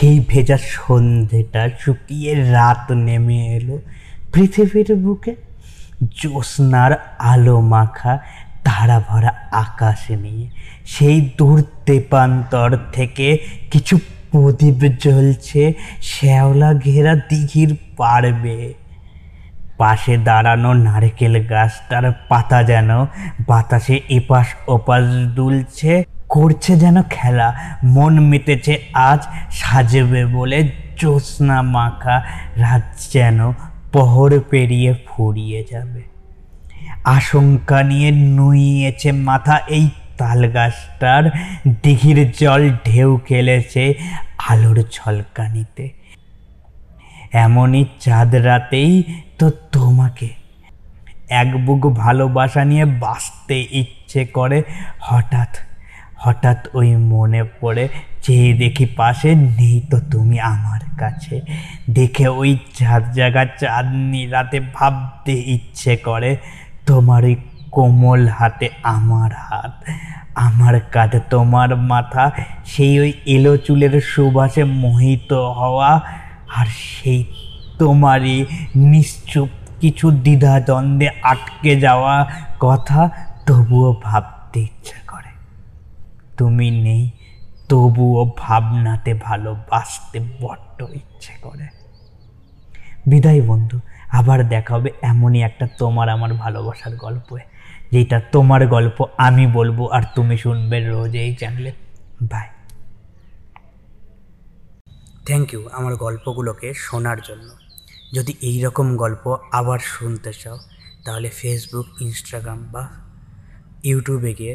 সেই ভেজা সন্ধেটা শুকিয়ে রাত নেমে এলো। পৃথিবীর বুকে জ্যোৎস্নার আলো মাখা তারা ভরা আকাশ নিয়ে। সেই দূর তেপান্তর থেকে কিছু প্রদীপ জ্বলছে, শ্যাওলা ঘেরা দিঘির পারবে পাশে দাঁড়ানো নারকেল গাছটার পাতা যেন বাতাসে এপাশ ওপাশ দুলছে। করছে যেন খেলা। মন মেতেছে, আজ সাজবে বলে জ্যোৎস্না মাখা রাত যেন পহর পেরিয়ে ফুরিয়ে যাবে। আশঙ্কা নিয়ে নুইয়েছে মাথা, এই তাল গাছটার দিঘির জল ঢেউ খেলেছে আলোর ঝলকানিতে এমনই চাঁদ রাতেই তো তোমাকে। এক বুক ভালোবাসা নিয়ে বাঁচতে ইচ্ছে করে হঠাৎ হঠাৎ ওই মনে পড়ে চেয়ে দেখি পাশে, নেই তো তুমি আমার কাছে। দেখে ওই চাঁদ জায়গা চাঁদনি রাতে ভাবতে ইচ্ছে করে, তোমার ওই কোমল হাতে আমার হাত, আমার কাঁধে তোমার মাথা, সেই ওই এলো চুলের সুবাসে মোহিত হওয়া, আর সেই তোমারই নিশ্চুপ কিছু দ্বিধাদ্বন্দ্বে আটকে যাওয়া কথা তবুও ভাবতে ইচ্ছে তুমি নেই, তবুও ভাবনাতে ভালোবাসতে বড্ড ইচ্ছে করে। বিদায় বন্ধু, আবার দেখা হবে এমনই একটা তোমার আমার ভালোবাসার গল্পে, যেটা তোমার গল্প আমি বলব আর তুমি শুনবে রোজ এই চ্যানেলে বাই থ্যাংক ইউ আমার গল্পগুলোকে শোনার জন্য। যদি এই রকম গল্প আবার শুনতে চাও, তাহলে ফেসবুক ইনস্টাগ্রাম বা ইউটিউবে গিয়ে